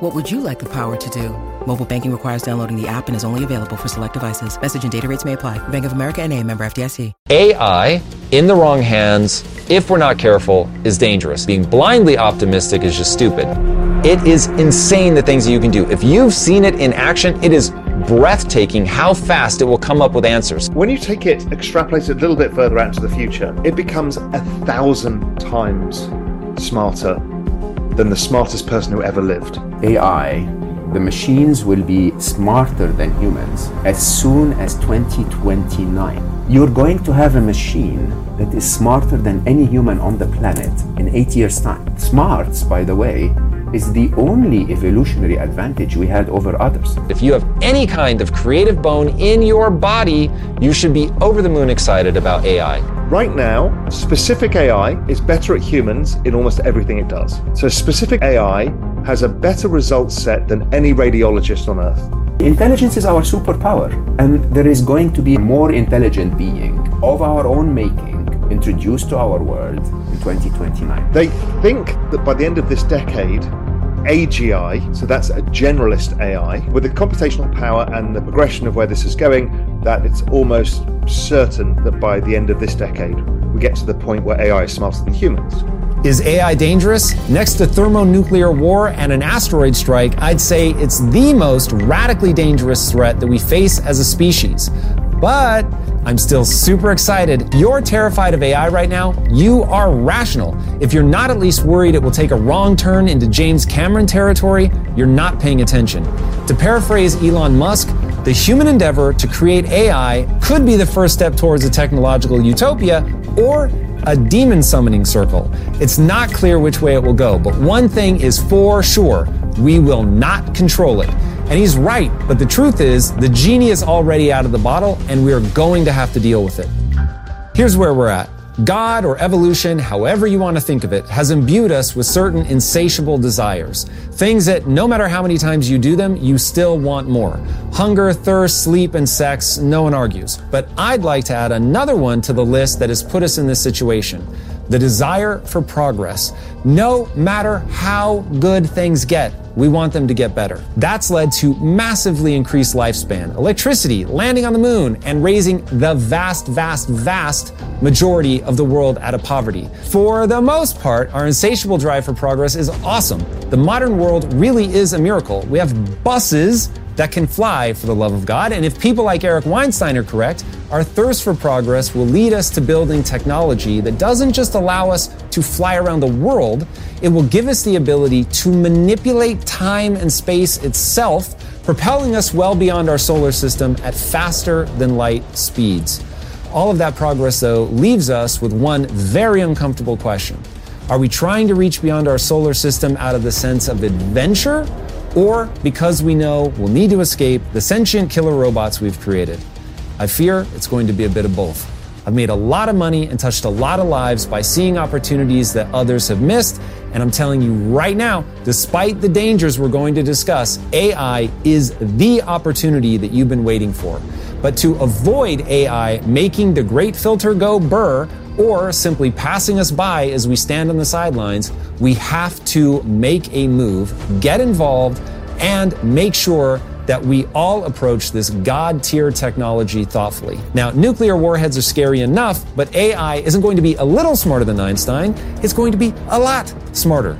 What would you like the power to do? Mobile banking requires downloading the app and is only available for select devices. Message and data rates may apply. Bank of America and a member FDIC. AI in the wrong hands, if we're not careful, is dangerous. Being blindly optimistic is just stupid. It is insane the things that you can do. If you've seen it in action, it is breathtaking how fast it will come up with answers. When you take it, extrapolate it a little bit further out into the future, it becomes a thousand times smarter than the smartest person who ever lived. AI, the machines will be smarter than humans as soon as 2029. You're going to have a machine that is smarter than any human on the planet in eight years' time. Smarts, by the way, is the only evolutionary advantage we had over others. If you have any kind of creative bone in your body, you should be over the moon excited about AI. Right now, specific AI is better at humans in almost everything it does. So, specific AI has a better result set than any radiologist on earth. Intelligence is our superpower, and there is going to be a more intelligent being of our own making introduced to our world in 2029. They think that by the end of this decade, AGI, so that's a generalist AI, with the computational power and the progression of where this is going, that it's almost certain that by the end of this decade, we get to the point where AI is smarter than humans. Is AI dangerous? Next to thermonuclear war and an asteroid strike, I'd say it's the most radically dangerous threat that we face as a species. But I'm still super excited. You're terrified of AI right now. You are rational. If you're not at least worried it will take a wrong turn into James Cameron territory, you're not paying attention. To paraphrase Elon Musk, the human endeavor to create AI could be the first step towards a technological utopia or a demon summoning circle. It's not clear which way it will go, but one thing is for sure we will not control it. And he's right, but the truth is, the genie is already out of the bottle, and we are going to have to deal with it. Here's where we're at. God or evolution, however you want to think of it, has imbued us with certain insatiable desires. Things that no matter how many times you do them, you still want more. Hunger, thirst, sleep, and sex, no one argues. But I'd like to add another one to the list that has put us in this situation. The desire for progress. No matter how good things get, we want them to get better. That's led to massively increased lifespan, electricity, landing on the moon, and raising the vast, vast, vast majority of the world out of poverty. For the most part, our insatiable drive for progress is awesome. The modern world really is a miracle. We have buses that can fly for the love of God. And if people like Eric Weinstein are correct, our thirst for progress will lead us to building technology that doesn't just allow us to fly around the world, it will give us the ability to manipulate time and space itself, propelling us well beyond our solar system at faster than light speeds. All of that progress, though, leaves us with one very uncomfortable question. Are we trying to reach beyond our solar system out of the sense of adventure? Or because we know we'll need to escape the sentient killer robots we've created? I fear it's going to be a bit of both. I've made a lot of money and touched a lot of lives by seeing opportunities that others have missed. And I'm telling you right now, despite the dangers we're going to discuss, AI is the opportunity that you've been waiting for. But to avoid AI making the great filter go burr or simply passing us by as we stand on the sidelines, we have to make a move, get involved, and make sure that we all approach this God tier technology thoughtfully. Now, nuclear warheads are scary enough, but AI isn't going to be a little smarter than Einstein, it's going to be a lot smarter.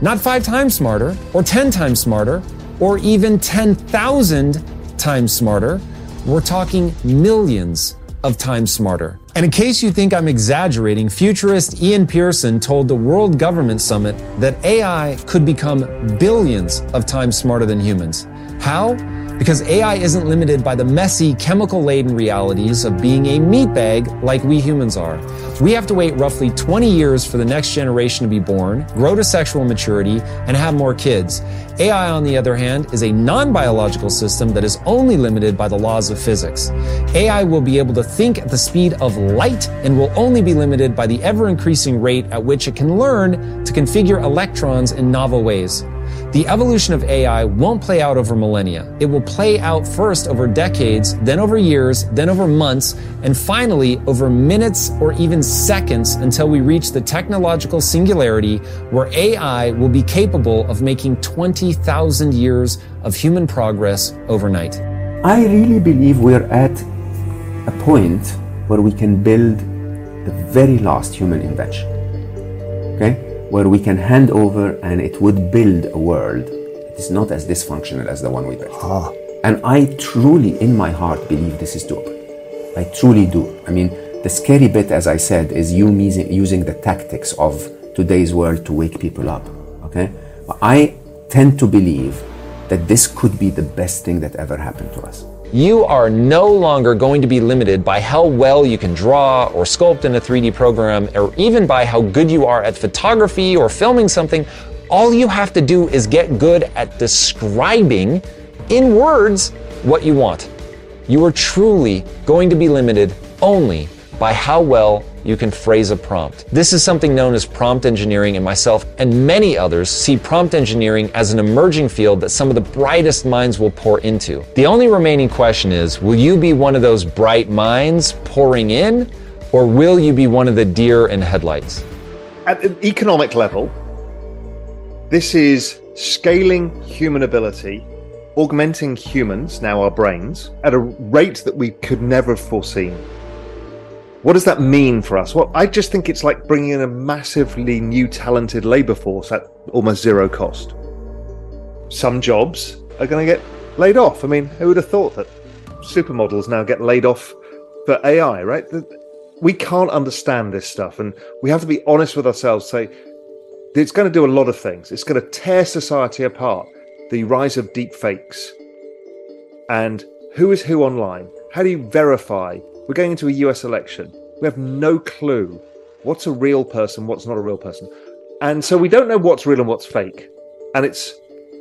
Not five times smarter, or 10 times smarter, or even 10,000 times smarter. We're talking millions of times smarter. And in case you think I'm exaggerating, futurist Ian Pearson told the World Government Summit that AI could become billions of times smarter than humans. How? Because AI isn't limited by the messy, chemical laden realities of being a meatbag like we humans are. We have to wait roughly 20 years for the next generation to be born, grow to sexual maturity, and have more kids. AI, on the other hand, is a non biological system that is only limited by the laws of physics. AI will be able to think at the speed of light and will only be limited by the ever increasing rate at which it can learn to configure electrons in novel ways. The evolution of AI won't play out over millennia. It will play out first over decades, then over years, then over months, and finally over minutes or even seconds until we reach the technological singularity where AI will be capable of making 20,000 years of human progress overnight. I really believe we're at a point where we can build the very last human invention. Okay? Where we can hand over and it would build a world that is not as dysfunctional as the one we built. Ah. And I truly, in my heart, believe this is doable. I truly do. I mean, the scary bit, as I said, is you using the tactics of today's world to wake people up. Okay? But I tend to believe that this could be the best thing that ever happened to us you are no longer going to be limited by how well you can draw or sculpt in a 3D program, or even by how good you are at photography or filming something. All you have to do is get good at describing in words what you want. You are truly going to be limited only by how well you can phrase a prompt. This is something known as prompt engineering, and myself and many others see prompt engineering as an emerging field that some of the brightest minds will pour into. The only remaining question is will you be one of those bright minds pouring in, or will you be one of the deer in headlights? At an economic level, this is scaling human ability augmenting humans, now our brains, at a rate that we could never have foreseen. What does that mean for us? Well, I just think it's like bringing in a massively new talented labor force at almost zero cost. Some jobs are going to get laid off. I mean, who would have thought that supermodels now get laid off for AI, right? We can't understand this stuff, and we have to be honest with ourselves. Say it's going to do a lot of things. It's going to tear society apart. The rise of deep fakes, and who is who online? How do you verify we're going into a US election. We have no clue what's a real person, what's not a real person. And so we don't know what's real and what's fake. And it's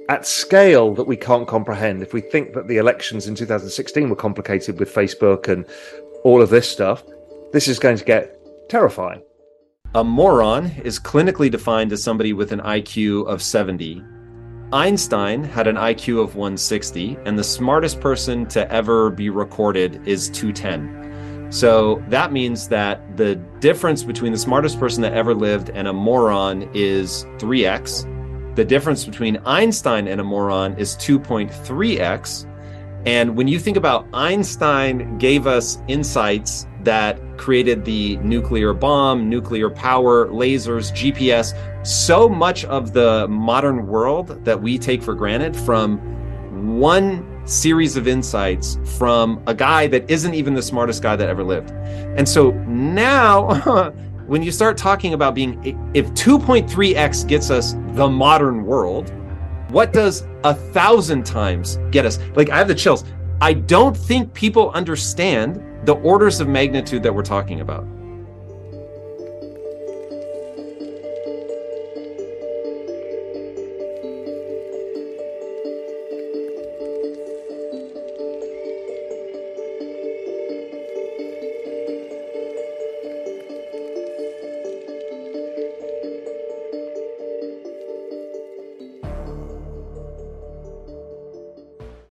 at scale that we can't comprehend. If we think that the elections in 2016 were complicated with Facebook and all of this stuff, this is going to get terrifying. A moron is clinically defined as somebody with an IQ of 70. Einstein had an IQ of 160, and the smartest person to ever be recorded is 210. So that means that the difference between the smartest person that ever lived and a moron is 3x. The difference between Einstein and a moron is 2.3x. And when you think about Einstein gave us insights that created the nuclear bomb, nuclear power, lasers, GPS, so much of the modern world that we take for granted from one series of insights from a guy that isn't even the smartest guy that ever lived. And so now, when you start talking about being, if 2.3x gets us the modern world, what does a thousand times get us? Like, I have the chills. I don't think people understand the orders of magnitude that we're talking about.